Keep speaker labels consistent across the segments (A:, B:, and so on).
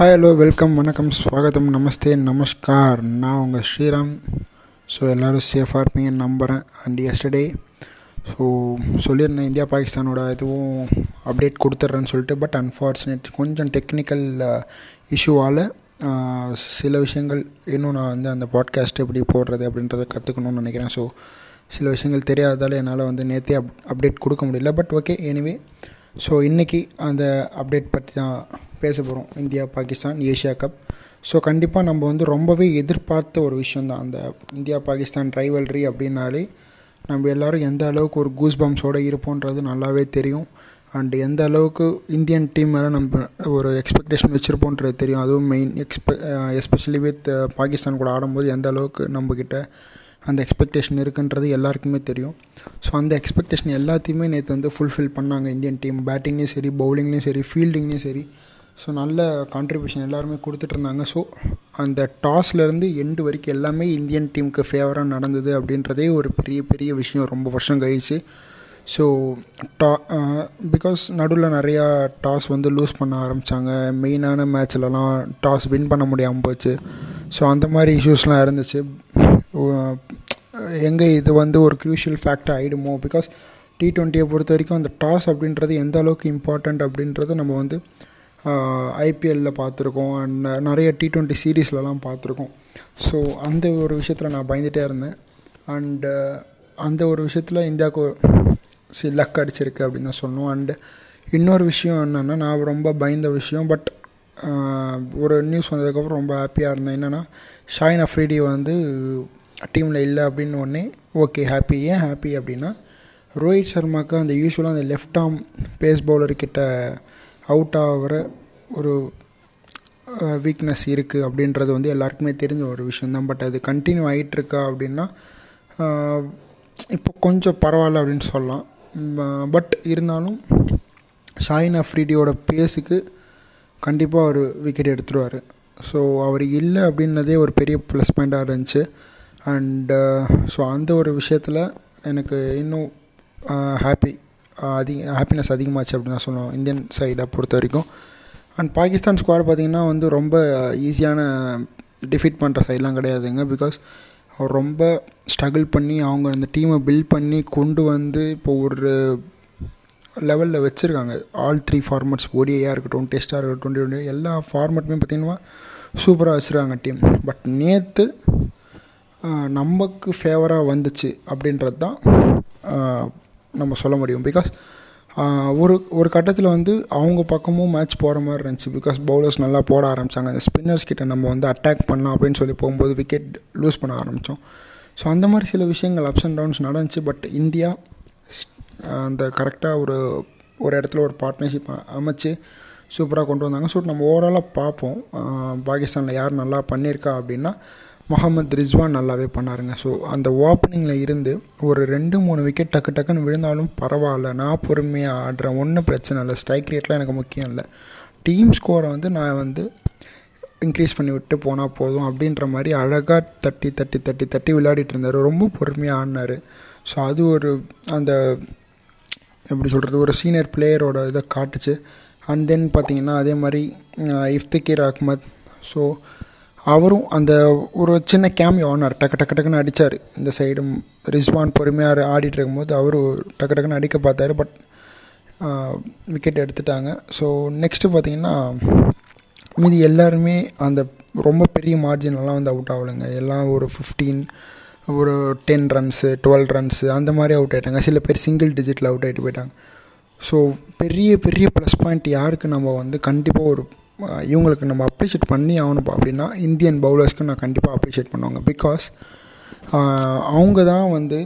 A: Hi hello welcome வணக்கம் ஸ்வாகத்தம் நமஸ்தே நமஸ்கார். நான் உங்கள் ஸ்ரீராம். ஸோ எல்லோரும் சேஃபாக இருப்பீங்கன்னு நம்புகிறேன் அண்ட் எஸ்டர்டே ஸோ சொல்லியிருந்தேன் இந்தியா பாகிஸ்தானோட இதுவும் அப்டேட் கொடுத்துட்றேன்னு சொல்லிட்டு பட் அன்ஃபார்ச்சுனேட் கொஞ்சம் டெக்னிக்கல் uh, இஷ்யூவால் uh, சில விஷயங்கள் இன்னும் நான் வந்து அந்த பாட்காஸ்ட் எப்படி போடுறது அப்படின்றத கற்றுக்கணும்னு நினைக்கிறேன். ஸோ சில விஷயங்கள் தெரியாததால் என்னால் வந்து நேற்றே அப் அப்டேட் கொடுக்க முடியல. பட் ஓகே எனிவே ஸோ இன்றைக்கி அந்த அப்டேட் பற்றி தான் பேச போகிறோம் India Pakistan Asia cup. So கண்டிப்பாக நம்ம வந்து ரொம்பவே எதிர்பார்த்த ஒரு விஷயந்தான் அந்த இந்தியா பாகிஸ்தான் ட்ரைவல்ரி அப்படின்னாலே நம்ம எல்லோரும் எந்த அளவுக்கு ஒரு கூஸ் பம்ஸோடு இருப்போன்றது நல்லாவே தெரியும். அண்ட் எந்த அளவுக்கு இந்தியன் டீம் மேலே நம்ம ஒரு எக்ஸ்பெக்டேஷன் வச்சுருப்போன்றது தெரியும். அதுவும் மெயின் எக்ஸ்பெ எஸ்பெஷலி வித் பாகிஸ்தான் கூட ஆடும்போது எந்த அளவுக்கு நம்மக்கிட்ட அந்த எக்ஸ்பெக்டேஷன் இருக்குன்றது எல்லாருக்குமே தெரியும். ஸோ அந்த எக்ஸ்பெக்டேஷன் எல்லாத்தையுமே நேற்று வந்து ஃபுல்ஃபில் பண்ணாங்க இந்தியன் டீம் பேட்டிங்லேயும் சரி பவுலிங்லேயும் சரி ஃபீல்டிங்லேயும் சரி. ஸோ நல்ல கான்ட்ரிபியூஷன் எல்லாருமே கொடுத்துட்ருந்தாங்க. ஸோ அந்த டாஸ்லேருந்து எண்டு வரைக்கும் எல்லாமே இந்தியன் டீமுக்கு ஃபேவராக நடந்தது அப்படின்றதே ஒரு பெரிய பெரிய விஷயம். ரொம்ப வருஷம் கழிச்சு. ஸோ டா பிகாஸ் நடுவில் நிறையா டாஸ் வந்து லூஸ் பண்ண ஆரம்பித்தாங்க மெயினான மேட்ச்லலாம் டாஸ் வின் பண்ண முடியாமல் போச்சு. ஸோ அந்த மாதிரி இஷ்யூஸ்லாம் இருந்துச்சு. எங்கே இது வந்து ஒரு க்ரூஷியல் ஃபேக்டாக ஆகிடுமோ பிகாஸ் டி ட்வெண்ட்டியை பொறுத்த வரைக்கும் அந்த டாஸ் அப்படின்றது எந்த அளவுக்கு இம்பார்ட்டண்ட் அப்படின்றத நம்ம வந்து ஐபிஎல்லில் பார்த்துருக்கோம். அண்ட் நிறைய டி ட்வெண்ட்டி சீரீஸ்லலாம் பார்த்துருக்கோம். ஸோ அந்த ஒரு விஷயத்தில் நான் பயந்துகிட்டே இருந்தேன். அண்டு அந்த ஒரு விஷயத்தில் இந்தியாவுக்கு சி லக் அடிச்சிருக்கு அப்படின்னு தான் சொல்லணும். அண்டு இன்னொரு விஷயம் என்னென்னா நான் ரொம்ப பயந்த விஷயம் பட் ஒரு நியூஸ் வந்ததுக்கப்புறம் ரொம்ப ஹாப்பியாக இருந்தேன். என்னென்னா ஷாயின் அஃப்ரீடி வந்து டீமில் இல்லை அப்படின்னு ஒன்றே ஓகே ஹாப்பி ஏன் ஹாப்பி அப்படின்னா ரோஹித் சர்மாவுக்கு அந்த யூஸ்வலாக அந்த லெஃப்ட் ஆர்ம் பேஸ் பவுலர்கிட்ட அவுட் ஆகிற ஒரு வீக்னஸ் இருக்குது அப்படின்றது வந்து எல்லாருக்குமே தெரிஞ்ச ஒரு விஷயந்தான் பட் அது கண்டினியூ ஆகிட்டுருக்கா அப்படின்னா இப்போ கொஞ்சம் பரவாயில்ல அப்படின்னு சொல்லலாம். பட் இருந்தாலும் ஷாயின் அஃப்ரீடியோட பேஸுக்கு கண்டிப்பாக அவர் விக்கெட் எடுத்துருவார். ஸோ அவர் இல்லை அப்படின்னதே ஒரு பெரிய ப்ளஸ் பாயிண்ட்டாக இருந்துச்சு. அண்டு ஸோ அந்த ஒரு விஷயத்தில் எனக்கு இன்னும் ஹாப்பி அதிக ஹாப்பினஸ் அதிகமாச்சு அப்படின்னு தான் சொல்லுவோம் இந்தியன் சைடை பொறுத்த வரைக்கும் அண்ட் பாகிஸ்தான் ஸ்குவாட் பார்த்திங்கன்னா வந்து ரொம்ப ஈஸியான டிஃபீட் பண்ணுற சைட்லாம் கிடையாதுங்க பிகாஸ் அவர் ரொம்ப ஸ்ட்ரகிள் பண்ணி அவங்க அந்த டீமை பில்ட் பண்ணி கொண்டு வந்து இப்போ ஒரு லெவலில் வச்சுருக்காங்க. ஆல் த்ரீ ஃபார்மேட்ஸ் ஓடிஐயாக இருக்கட்டும் டெஸ்ட்டாக இருக்கட்டும் டுவெண்ட்டி டுவெண்ட்டி எல்லா ஃபார்மேட்டுமே பார்த்திங்கன்னா சூப்பராக வச்சுருக்காங்க டீம் பட் நேற்று நமக்கு ஃபேவராக வந்துச்சு அப்படின்றது தான் நம்ம சொல்ல முடியும். பிகாஸ் ஒரு ஒரு கட்டத்தில் வந்து அவங்க பக்கமும் மேட்ச் போகிற மாதிரி இருந்துச்சு. பிகாஸ் பவுலர்ஸ் நல்லா போட ஆரம்பித்தாங்க அந்த ஸ்பின்னர்ஸ் கிட்ட நம்ம வந்து அட்டாக் பண்ணலாம் அப்படின்னு சொல்லி போகும்போது விக்கெட் லூஸ் பண்ண ஆரம்பித்தோம் ஸோ அந்த மாதிரி சில விஷயங்கள் அப்ஸ் அண்ட் டவுன்ஸ் நடந்துச்சு. பட் இந்தியா அந்த கரெக்டாக ஒரு ஒரு இடத்துல ஒரு பார்ட்னர்ஷிப் அமைச்சு சூப்பராக கொண்டு வந்தாங்க. ஸோ நம்ம ஓவராலாக பார்ப்போம். பாகிஸ்தானில் யார் நல்லா பண்ணியிருக்கா அப்படின்னா முகமது ரிஸ்வான் நல்லாவே பண்ணாருங்க. ஸோ அந்த ஓப்பனிங்கில் இருந்து ஒரு ரெண்டு மூணு விக்கெட் டக்கு டக்குன்னு விழுந்தாலும் பரவாயில்ல. நான் பொறுமையாக ஆடுறேன். ஒன்றும் பிரச்சனை இல்லை. ஸ்ட்ரைக் ரேட்லாம் எனக்கு முக்கியம் இல்லை. டீம் ஸ்கோரை வந்து நான் வந்து இன்க்ரீஸ் பண்ணி விட்டு போனால் போதும் அப்படின்ற மாதிரி அழகாக தட்டி தட்டி தட்டி தட்டி விளையாடிட்டு இருந்தார். ரொம்ப பொறுமையாக ஆடினார். ஸோ அது ஒரு அந்த எப்படி சொல்கிறது ஒரு சீனியர் பிளேயரோட இதை காட்டுச்சு. அண்ட் தென் பார்த்திங்கன்னா அதே மாதிரி இஃப்திகீர் அஹ்மத். ஸோ அவரும் அந்த ஒரு சின்ன கேமியோ ஆனார். டக்கு டக்கு டக்குன்னு அடித்தார் இந்த சைடு ரிஸ்வான் பொறுமையாக ஆடிட்டு இருக்கும்போது அவரும் டக்கு டக்குன்னு அடிக்க பார்த்தாரு. பட் விக்கெட் எடுத்துட்டாங்க. ஸோ நெக்ஸ்ட்டு பார்த்திங்கன்னா மீதி எல்லாருமே அந்த ரொம்ப பெரிய மார்ஜினெல்லாம் வந்து அவுட் ஆகலைங்க. எல்லாம் ஒரு ஃபிஃப்டீன் ஒரு டென் ரன்ஸு டுவெல் ரன்ஸு அந்த மாதிரி அவுட் ஆகிட்டாங்க சில பேர் சிங்கிள் டிஜிட்டில் அவுட் ஆகிட்டு போயிட்டாங்க. ஸோ பெரிய பெரிய ப்ளஸ் பாயிண்ட் யாருக்கு நம்ம வந்து கண்டிப்பாக ஒரு இவங்களுக்கு நம்ம அப்ரிஷியேட் பண்ணி ஆகணும் அப்படின்னா இந்தியன் பவுலர்ஸ்க்கு நான் கண்டிப்பாக அப்ரிஷியேட் பண்ணுவாங்க. பிகாஸ் அவங்க தான் வந்து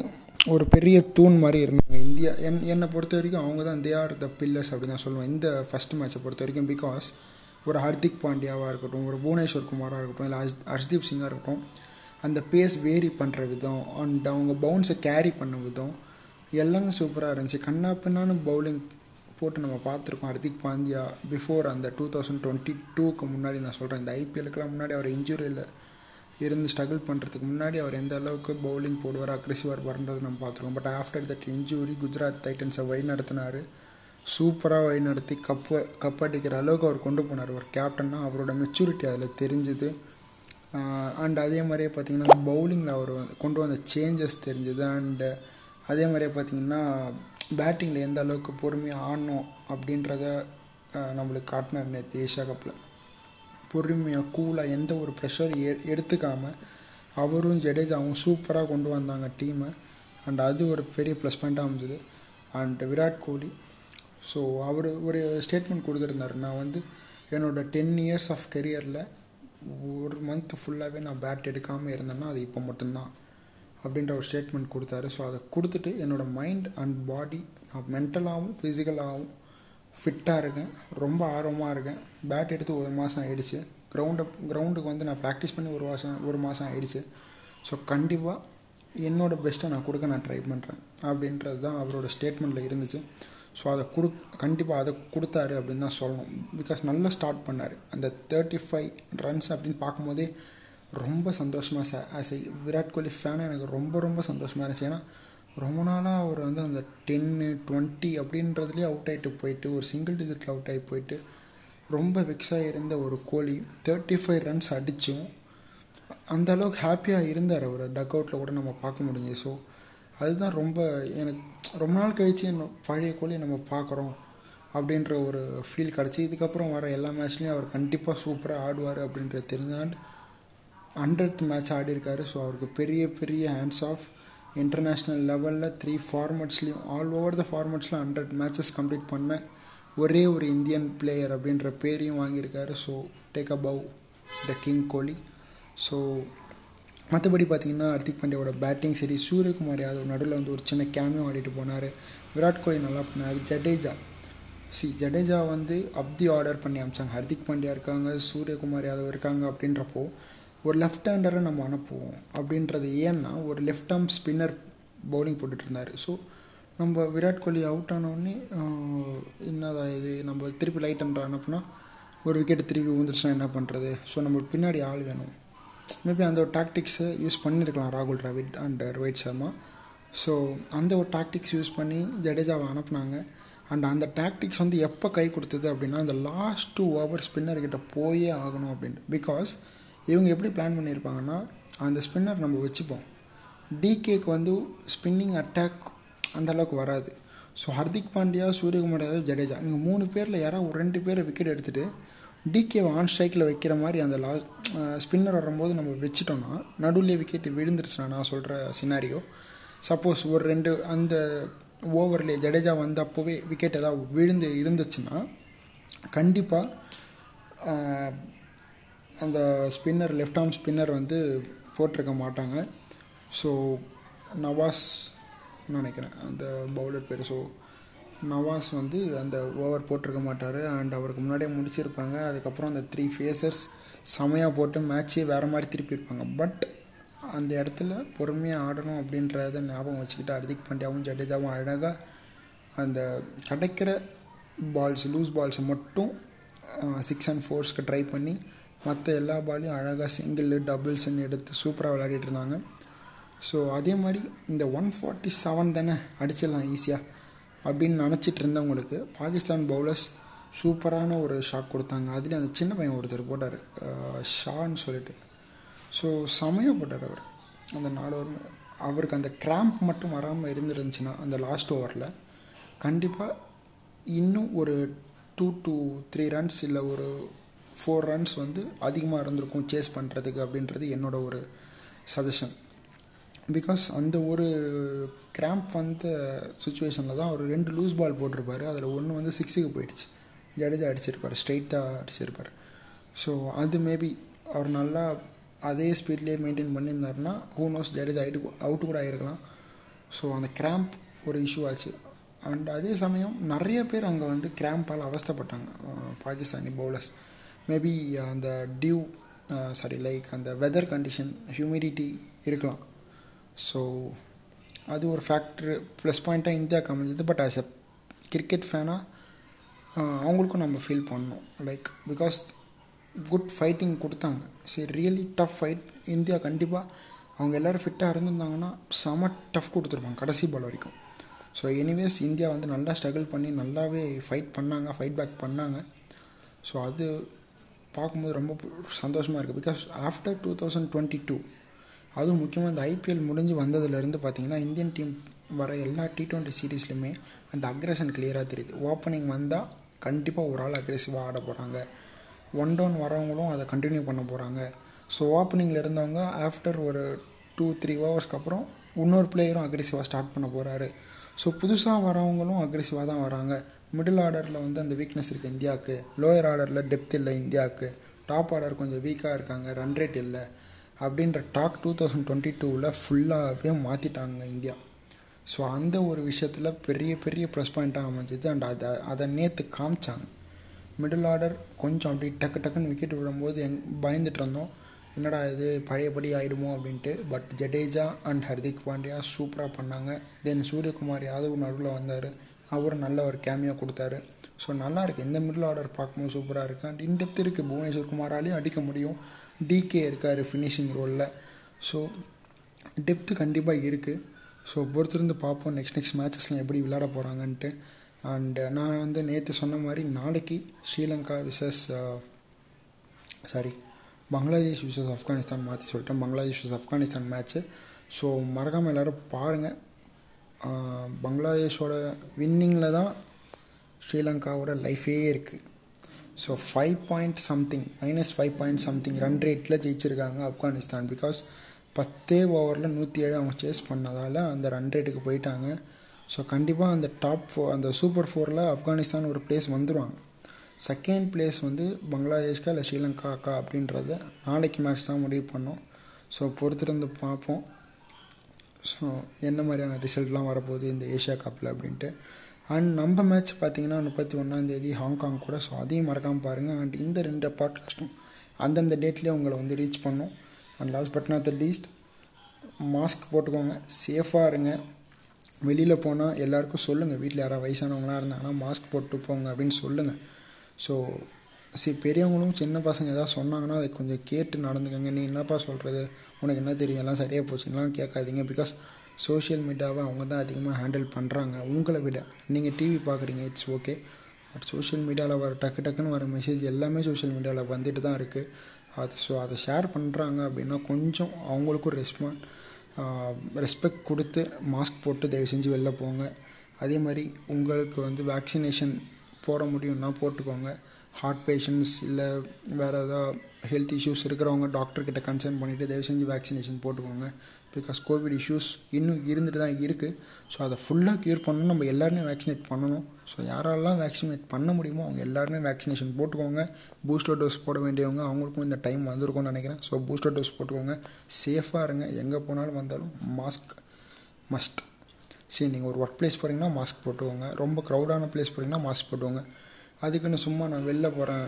A: ஒரு பெரிய தூண் மாதிரி இருந்தாங்க. இந்தியா என் என்னை பொறுத்த வரைக்கும் அவங்க தான் தே ஆர் த பில்லர்ஸ் அப்படி தான் சொல்லுவேன். இந்த ஃபஸ்ட் மேட்சை பொறுத்த வரைக்கும் பிகாஸ் ஒரு ஹர்திக் பாண்டியாவாக இருக்கட்டும் ஒரு புவனேஸ்வர் குமாராக இருக்கட்டும் இல்லை ஹர்ஷ் ஹர்ஷ்தீப் சிங்காக இருக்கட்டும் அந்த பேஸ் வேரி பண்ணுற விதம் அண்ட் அவங்க பவுன்ஸை கேரி பண்ண விதம் எல்லாமே சூப்பராக இருந்துச்சு. கண்ணா பின்னான்னு பவுலிங் போட்டு நம்ம பார்த்துருக்கோம் ஹர்திக் பாண்டியா பிஃபோர் அந்த டூ தௌசண்ட் டுவெண்ட்டி டூக்கு முன்னாடி நான் சொல்கிறேன் இந்த ஐபிஎலுக்குலாம் முன்னாடி அவர் இன்ஜுரியில் இருந்து ஸ்ட்ரகிள் பண்ணுறதுக்கு முன்னாடி அவர் எந்த அளவுக்கு பவுலிங் போடுவார் அக்ரெசிவாக இருப்பார்ன்றது நம்ம பார்த்துருக்கோம். But after that injury Gujarat டைட்டன்ஸை வழி நடத்தினார். சூப்பராக வழி நடத்தி கப்பு கப் அடிக்கிற அளவுக்கு அவர் கொண்டு போனார். ஒரு கேப்டன்னா அவரோட மெச்சூரிட்டி அதில் தெரிஞ்சுது. அண்ட் அதே மாதிரியே பார்த்திங்கன்னா பவுலிங்கில் அவர் கொண்டு வந்த சேஞ்சஸ் தெரிஞ்சுது. அண்டு அதே மாதிரியே பார்த்தீங்கன்னா பேட்டிங்கில் எந்த அளவுக்கு பொறுமையாக ஆடணும் அப்படின்றத நம்மளுக்கு காட்டினார் நேற்று ஏஷியா கப்பில் பொறுமையாக கூலாக எந்த ஒரு ப்ரெஷர் எ எடுத்துக்காமல் அவரும் ஜடேஜாவும் சூப்பராக கொண்டு வந்தாங்க டீமை அண்ட் அது ஒரு பெரிய ப்ளஸ் பாயிண்ட்டாக அமைஞ்சது. அண்ட் விராட் கோலி ஸோ அவர் ஒரு ஸ்டேட்மெண்ட் கொடுத்துருந்தார். நான் வந்து என்னோடய டென் இயர்ஸ் ஆஃப் கெரியரில் ஒரு மந்த் ஃபுல்லாகவே நான் பேட் எடுக்காமல் இருந்தேன்னா அது இப்போ மட்டும்தான். அப்படின்ற ஒரு ஸ்டேட்மெண்ட் கொடுத்தாரு. ஸோ அதை கொடுத்துட்டு என்னோடய மைண்ட் அண்ட் பாடி நான் மென்டலாகவும் ஃபிசிக்கலாகவும் ஃபிட்டாக இருக்கேன். ரொம்ப ஆர்வமாக இருக்கேன். பேட் எடுத்து ஒரு மாதம் ஆகிடுச்சு கிரவுண்டை கிரவுண்டுக்கு வந்து நான் ப்ராக்டிஸ் பண்ணி ஒரு மாதம் ஒரு மாதம் ஆகிடுச்சு ஸோ கண்டிப்பாக என்னோடய பெஸ்ட்டை நான் கொடுக்க நான் ட்ரை பண்ணுறேன் அப்படின்றது தான் அவரோட ஸ்டேட்மெண்ட்டில் இருந்துச்சு. ஸோ அதை கொடு கண்டிப்பாக அதை கொடுத்தாரு அப்படின்னு தான் சொல்லணும். பிகாஸ் நல்லா ஸ்டார்ட் பண்ணார். அந்த தேர்ட்டி ஃபைவ் ரன்ஸ் அப்படின்னு பார்க்கும்போதே ரொம்ப சந்தோஷமாக ச ஆஸ் ஐ விராட் கோலி ஃபேனாக எனக்கு ரொம்ப ரொம்ப சந்தோஷமாக இருந்துச்சு. ஏன்னா ரொம்ப நாளாக அவர் வந்து அந்த டென்னு டுவெண்ட்டி அப்படின்றதுலேயே அவுட் ஆகிட்டு போயிட்டு ஒரு சிங்கிள் டிஜிட்டில் அவுட் ஆகி போயிட்டு ரொம்ப வெக்ஸாக இருந்த ஒரு கோலி தேர்ட்டி ஃபைவ் ரன்ஸ் அடித்தும் அந்த அளவுக்கு ஹாப்பியாக இருந்தார் அவர். டக் அவுட்டில் கூட நம்ம பார்க்க முடிஞ்சு ஸோ அதுதான் ரொம்ப எனக்கு ரொம்ப நாள் கழித்து பழைய கோலி நம்ம பார்க்குறோம் அப்படின்ற ஒரு ஃபீல் கிடச்சி. இதுக்கப்புறம் வர எல்லா மேட்ச்லேயும் அவர் கண்டிப்பாக சூப்பராக ஆடுவார் அப்படின்றது தெரிஞ்சாண்டு ஹண்ட்ரட் மேட்ச் ஆடிருக்காரு ஸோ அவருக்கு பெரிய பெரிய ஹேண்ட்ஸ் ஆஃப் இன்டர்நேஷ்னல் லெவலில் த்ரீ ஃபார்மட்ஸ்லேயும் ஆல் ஓவர் த ஃபார்மட்ஸில் ஹண்ட்ரட் மேட்சஸ் கம்ப்ளீட் பண்ண ஒரே ஒரு இந்தியன் பிளேயர் அப்படின்ற பேரையும் வாங்கியிருக்காரு. So take above the king Kohli so மற்றபடி பார்த்தீங்கன்னா ஹர்திக் பாண்டியாவோட பேட்டிங் சரி சூரியகுமார் யாதவ் நடுவில் வந்து ஒரு சின்ன கேமியும் ஆடிட்டு போனார். விராட் கோலி நல்லா பண்ணார். ஜடேஜா. சி ஜடேஜா வந்து அப்தி ஆர்டர் பண்ணி அமிச்சாங்க. ஹர்திக் பாண்டியா இருக்காங்க சூரியகுமார் யாதவ் இருக்காங்க அப்படின்றப்போ ஒரு லெஃப்ட் ஹேண்டரை நம்ம அனுப்புவோம். அப்படின்றது ஏன்னா ஒரு லெஃப்ட் ஆர்ம் ஸ்பின்னர் பவுலிங் போட்டுட்டு இருந்தார் ஸோ நம்ம விராட் கோலி அவுட் ஆனோடனே என்னதான் இது? நம்ம திருப்பி லைட் ஹேண்டர் அனுப்புனா ஒரு விக்கெட் திருப்பி விழுந்துருச்சுன்னா என்ன பண்ணுறது ஸோ நம்மளுக்கு பின்னாடி ஆள் வேணும். மேபி அந்த ஒரு டாக்டிக்ஸை யூஸ் பண்ணியிருக்கலாம் ராகுல் டிராவிட் அண்ட் ரோஹித் சர்மா. ஸோ அந்த ஒரு டாக்டிக்ஸ் யூஸ் பண்ணி ஜடேஜாவை அனுப்புனாங்க. அண்ட் அந்த டாக்டிக்ஸ் வந்து எப்போ கை கொடுத்தது அப்படின்னா அந்த லாஸ்ட் டூ ஓவர் ஸ்பின்னர்கிட்ட போயே ஆகணும் அப்படின்ட்டு. பிகாஸ் இவங்க எப்படி பிளான் பண்ணியிருப்பாங்கன்னா அந்த ஸ்பின்னர் நம்ம வச்சுப்போம். டிகேக்கு வந்து ஸ்பின்னிங் அட்டாக் அந்த அளவுக்கு வராது. ஸோ ஹர்திக் பாண்டியா சூரியகுமார் யாதவ் ஜடேஜா இவங்க மூணு பேரில் யாராவது ஒரு ரெண்டு பேர் விக்கெட் எடுத்துகிட்டு டிகேவை ஆன் ஸ்ட்ரைக்கில் வைக்கிற மாதிரி அந்த லா ஸ்பின்னர் வரும்போது நம்ம வச்சுட்டோன்னா நடுவில் விக்கெட் விழுந்துருச்சுனா நான் சொல்கிற சினாரியோ சப்போஸ் ஒரு ரெண்டு அந்த ஓவர்லேயே ஜடேஜா வந்த அப்போவே விக்கெட் ஏதாவது விழுந்து இருந்துச்சுன்னா கண்டிப்பாக அந்த ஸ்பின்னர் லெஃப்ட் ஆர்ம் ஸ்பின்னர் வந்து போட்டிருக்க மாட்டாங்க. ஸோ நவாஸ் நினைக்கிறேன் அந்த பவுலர் பேர். ஸோ நவாஸ் வந்து அந்த ஓவர் போட்டிருக்க மாட்டார். அண்ட் அவருக்கு முன்னாடியே முடிச்சிருப்பாங்க. அதுக்கப்புறம் அந்த த்ரீ ஃபேஸர்ஸ் செமையாக போட்டு மேட்ச்சே வேறு மாதிரி திருப்பியிருப்பாங்க பட் அந்த இடத்துல பொறுமையாக ஆடணும் அப்படின்றத ஞாபகம் வச்சுக்கிட்டு ஹர்திக் பாண்டியாவும் ஜடேஜாவும் அழகாக அந்த கிடைக்கிற பால்ஸ் லூஸ் பால்ஸை மட்டும் சிக்ஸ் அண்ட் ஃபோர்ஸ்க்கு ட்ரை பண்ணி மற்ற எல்லா பாலையும் அழகாக சிங்கிள் டபுள்ஸ்ன்னு எடுத்து சூப்பராக விளையாடிட்டு இருந்தாங்க. ஸோ அதே மாதிரி இந்த ஒன் ஃபார்ட்டி செவன் தானே அடிச்சிடலாம் ஈஸியாக அப்படின்னு நினச்சிட்டு இருந்தவங்களுக்கு பாகிஸ்தான் பவுலர்ஸ் சூப்பரான ஒரு ஷாக் கொடுத்தாங்க. அதுலேயும் அந்த சின்ன பையன் ஒருத்தர் போட்டார். ஷான்னு சொல்லிட்டு. ஸோ செமையாக போட்டார் அவர். அந்த நாலு ஓவர் அவருக்கு அந்த கிராம்ப் மட்டும் வராமல் இருந்துருந்துச்சுன்னா அந்த லாஸ்ட் ஓவரில் கண்டிப்பாக இன்னும் ஒரு டூ டூ த்ரீ ரன்ஸ் இல்லை ஒரு ஃபோர் ரன்ஸ் வந்து அதிகமாக இருந்திருக்கும் சேஸ் பண்ணுறதுக்கு அப்படின்றது என்னோட ஒரு சஜஷன் பிகாஸ் அந்த ஒரு கிராம்ப் வந்த சுச்சுவேஷனில் தான் அவர் ரெண்டு லூஸ் பால் போட்டிருப்பார். அதில் ஒன்று வந்து சிக்ஸுக்கு போயிடுச்சு. ஜடேஜா அடிச்சிருப்பார். ஸ்ட்ரைட்டாக அடிச்சிருப்பார். ஸோ அது மேபி அவர் நல்லா அதே ஸ்பீட்லேயே maintain பண்ணியிருந்தாருன்னா who knows Jadeja out out கூட ஆகிருக்கலாம் ஸோ அந்த கிராம்ப் ஒரு இஷ்யூ ஆச்சு. அண்ட் அதே சமயம் நிறைய பேர் அங்கே வந்து கிராம்பால் அவஸ்தப்பட்டாங்க. பாகிஸ்தானி பவுலர்ஸ் மேபி uh, அந்த டியூ சாரி லைக் அந்த வெதர் கண்டிஷன் ஹியூமிடிட்டி இருக்கலாம். ஸோ அது ஒரு ஃபேக்ட்ரு ப்ளஸ் பாயிண்ட்டாக இந்தியாவுக்கு அமைஞ்சது. பட் ஆஸ் எ கிரிக்கெட் ஃபேனாக அவங்களுக்கும் நம்ம ஃபீல் பண்ணோம் லைக் பிகாஸ் குட் ஃபைட்டிங் கொடுத்தாங்க. சரி ரியலி டஃப் ஃபைட் இந்தியா கண்டிப்பாக அவங்க எல்லோரும் ஃபிட்டாக இருந்திருந்தாங்கன்னா செம டஃப் கொடுத்துருப்பாங்க கடைசி பால் வரைக்கும். ஸோ எனிவேஸ் இந்தியா வந்து நல்லா ஸ்ட்ரகிள் பண்ணி நல்லாவே ஃபைட் பண்ணாங்க ஃபைட் பேக் பண்ணாங்க. ஸோ அது பார்க்கும்போது ரொம்ப சந்தோஷமாக இருக்குது because after two thousand twenty two அதுவும் முக்கியமாக இந்த ஐபிஎல் முடிஞ்சு வந்ததுலேருந்து பார்த்தீங்கன்னா இந்தியன் டீம் வர எல்லா டி ட்வெண்ட்டி சீரீஸ்லையுமே அந்த அக்ரஷன் கிளியராக தெரியுது. ஓப்பனிங் வந்தால் கண்டிப்பாக ஒரு ஆள் அக்ரெசிவாக ஆட போகிறாங்க ஒன் டவுன் வரவங்களும் அதை கண்டினியூ பண்ண போகிறாங்க ஸோ ஓப்பனிங்கில் இருந்தவங்க ஆஃப்டர் ஒரு டூ த்ரீ ஹவர்ஸ்க்கு அப்புறம் இன்னொரு பிளேயரும் அக்ரெசிவாக ஸ்டார்ட் பண்ண போகிறாரு ஸோ புதுசாக வரவங்களும் அக்ரெசிவாக தான் வராங்க. மிடில் ஆர்டரில் வந்து அந்த வீக்னஸ் இருக்குது இந்தியாவுக்கு. லோயர் ஆர்டரில் டெப்த் இல்லை இந்தியாவுக்கு. டாப் ஆர்டர் கொஞ்சம் வீக்காக இருக்காங்க ரன் ரேட் இல்லை. அப்படின்ற டாக் டூ தௌசண்ட் டுவெண்ட்டி டூவில் ஃபுல்லாகவே மாற்றிட்டாங்க இந்தியா. ஸோ அந்த ஒரு விஷயத்தில் பெரிய பெரிய ப்ரெஸ் பாயிண்ட்டாக அமைஞ்சது அண்ட் அதை அதை நேற்று காமிச்சாங்க. மிடில் ஆர்டர் கொஞ்சம் அப்படி டக்கு டக்குன்னு விக்கெட் விடும்போது எங் பயந்துட்டு இருந்தோம். என்னடா இது பழையபடி ஆகிடுமோ அப்படின்ட்டு. பட் ஜடேஜா அண்ட் ஹர்திக் பாண்டியா சூப்பராக பண்ணாங்க. தென் சூரியகுமார் யாதவ் நடுவில் வந்தார். அவரும் நல்ல ஒரு கேமியாக கொடுத்தாரு. ஸோ நல்லா இருக்குது இந்த மிடில் ஆர்டர் பார்க்கும்போது சூப்பராக இருக்குது அண்ட் இன்டெப்த் இருக்குது புவனேஸ்வர் குமாராலையும் அடிக்க முடியும். டிகே இருக்கார் ஃபினிஷிங் ரோலில் ஸோ டெப்த்து கண்டிப்பாக இருக்குது ஸோ பொறுத்திருந்து பார்ப்போம் நெக்ஸ்ட் நெக்ஸ்ட் மேட்சஸ்லாம் எப்படி விளையாட போகிறாங்கன்ட்டு அண்டு நான் வந்து நேற்று சொன்ன மாதிரி நாளைக்கு Sri Lanka versus sorry Bangladesh versus Afghanistan மாற்றி சொல்லிட்டேன். Bangladesh versus Afghanistan match so மறக்காமல் எல்லோரும் பாருங்கள் பங்களாதேஷோட வின்னிங்கில் தான் ஸ்ரீலங்காவோட லைஃபே இருக்குது so five point something minus five point something run ரேட்டில் ஜெயிச்சிருக்காங்க ஆப்கானிஸ்தான். பிகாஸ் பத்தே ஓவரில் நூற்றி ஏழு அவங்க சேஸ் பண்ணதால் அந்த ரன் ரேட்டுக்கு போயிட்டாங்க. ஸோ கண்டிப்பாக அந்த டாப் ஃபோர் அந்த சூப்பர் ஃபோரில் ஆப்கானிஸ்தான் ஒரு பிளேஸ் வந்துடுவாங்க செகண்ட் பிளேஸ் வந்து பங்களாதேஷ்கா இல்லை ஸ்ரீலங்காக்கா அப்படின்றத நாளைக்கு மேட்ச் தான் முடிவு பண்ணோம். ஸோ பொறுத்திருந்து பார்ப்போம். ஸோ என்ன மாதிரியான ரிசல்ட்லாம் வரப்போகுது இந்த ஏஷியா கப்பில் அப்படின்ட்டு? அண்ட் நம்ம மேட்ச் பார்த்தீங்கன்னா முப்பத்தி ஒன்றாந்தேதி ஹாங்காங் கூட. ஸோ அதையும் மறக்காமல் பாருங்கள் அண்ட் இந்த ரெண்டு பாட்காஸ்ட்டும் அந்தந்த டேட்லேயே உங்களை வந்து ரீச் பண்ணும். And last but not the least mask போட்டுக்கோங்க. சேஃபாக இருங்க. வெளியில் போனால் எல்லாருக்கும் சொல்லுங்கள் வீட்டில் யாராவது வயசானவங்களாம் இருந்தாங்கன்னா மாஸ்க் போட்டு போங்க அப்படின்னு சொல்லுங்கள் ஸோ சரி பெரியவங்களும் சின்ன பசங்க எதாவது சொன்னாங்கன்னா அதை கொஞ்சம் கேட்டு நடந்துக்கோங்க. நீ என்னப்பா சொல்கிறது உனக்கு என்ன தெரியும்? எல்லாம் சரியாக போச்சுலாம் கேட்காதீங்க. பிகாஸ் சோஷியல் மீடியாவை அவங்க தான் அதிகமாக ஹேண்டில் பண்ணுறாங்க உங்களை விட. நீங்கள் டிவி பார்க்குறீங்க. இட்ஸ் ஓகே பட் சோஷியல் மீடியாவில் வர டக்கு டக்குன்னு வர மெசேஜ் எல்லாமே சோஷியல் மீடியாவில் வந்துட்டு தான் இருக்குது அது ஸோ அதை ஷேர் பண்ணுறாங்க அப்படின்னா கொஞ்சம் அவங்களுக்கும் ரெஸ்பான் ரெஸ்பெக்ட் கொடுத்து மாஸ்க் போட்டு தயவு செஞ்சு வெளில போங்க. அதே மாதிரி உங்களுக்கு வந்து வேக்சினேஷன் போட முடியும்னா போட்டுக்கோங்க. ஹார்ட் பேஷண்ட்ஸ் இல்லை வேறு ஏதாவது ஹெல்த் இஷ்யூஸ் இருக்கிறவங்க டாக்டர்கிட்ட கன்சர்ன் பண்ணிவிட்டு தயவு செஞ்சு வேக்சினேஷன் போட்டுக்கோங்க. பிகாஸ் கோவிட் இஷ்யூஸ் இன்னும் இருந்துட்டு தான் இருக்குது ஸோ அதை ஃபுல்லாக க்யூர் பண்ணணும். நம்ம எல்லாருமே வேக்சினேட் பண்ணணும். ஸோ யாரெல்லாம் வேக்சினேட் பண்ண முடியுமோ அவங்க எல்லாருமே வேக்சினேஷன் போட்டுக்கோங்க. பூஸ்டர் டோஸ் போட வேண்டியவங்க அவங்களுக்கும் இந்த டைம் வந்திருக்கும்னு நினைக்கிறேன். ஸோ பூஸ்டர் டோஸ் போட்டுக்கோங்க. சேஃபாக இருங்க. எங்கே போனாலும் வந்தாலும் மாஸ்க் மஸ்ட் சரி நீங்கள் ஒரு ஒர்க் பிளேஸ் போகிறீங்கன்னா மாஸ்க் போட்டுக்கோங்க. ரொம்ப க்ரௌடான பிளேஸ் போகிறீங்கன்னா மாஸ்க் போட்டுக்கோங்க. அதுக்குன்னு சும்மா நான் வெளில போகிறேன்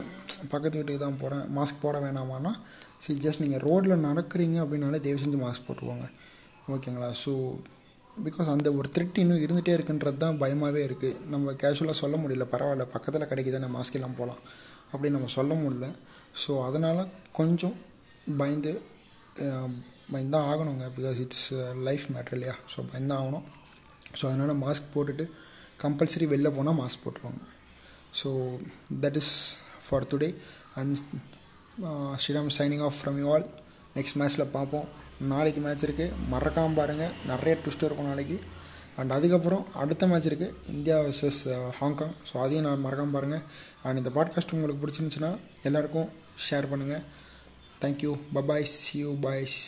A: பக்கத்து வீட்டுக்கு தான் போகிறேன் மாஸ்க் போட வேணாமான்னா சரி ஜஸ்ட் நீங்கள் ரோட்டில் நடக்கிறீங்க அப்படின்னாலே தயவு செஞ்சு மாஸ்க் போட்டுக்கோங்க. ஓகேங்களா? ஸோ பிகாஸ் அந்த ஒரு த்ரெட் இன்னும் இருந்துகிட்டே இருக்குன்றது தான் பயமாகவே இருக்குது நம்ம கேஷுவலாக சொல்ல முடியல பரவாயில்ல பக்கத்தில் கிடைக்குதானே மாஸ்க் எல்லாம் போகலாம் அப்படின்னு நம்ம சொல்ல முடியல. ஸோ அதனால் கொஞ்சம் பயந்து பயந்தான் ஆகணுங்க பிகாஸ் இட்ஸ் லைஃப் மேட்ரு இல்லையா? ஸோ பயந்தான் ஆகணும். ஸோ அதனால் மாஸ்க் போட்டுட்டு கம்பல்சரி வெளில போனால் மாஸ்க் போட்டுருவாங்க so that is for today and Sriram signing off from you all next மேட்ச்சில் பார்ப்போம். நாளைக்கு மேட்ச் இருக்குது மறக்காமல் பாருங்கள் நிறைய ட்விஸ்ட் இருக்கும் நாளைக்கு. அண்ட் அதுக்கப்புறம் அடுத்த மேட்ச் இருக்குது இந்தியா வர்சஸ் ஹாங்காங் ஸோ அதையும் நான் மறக்காமல் பாருங்கள் அண்ட் இந்த பாட்காஸ்ட் உங்களுக்கு பிடிச்சிருந்துச்சுன்னா எல்லாேருக்கும் ஷேர் பண்ணுங்கள் thank you bye bye see you boys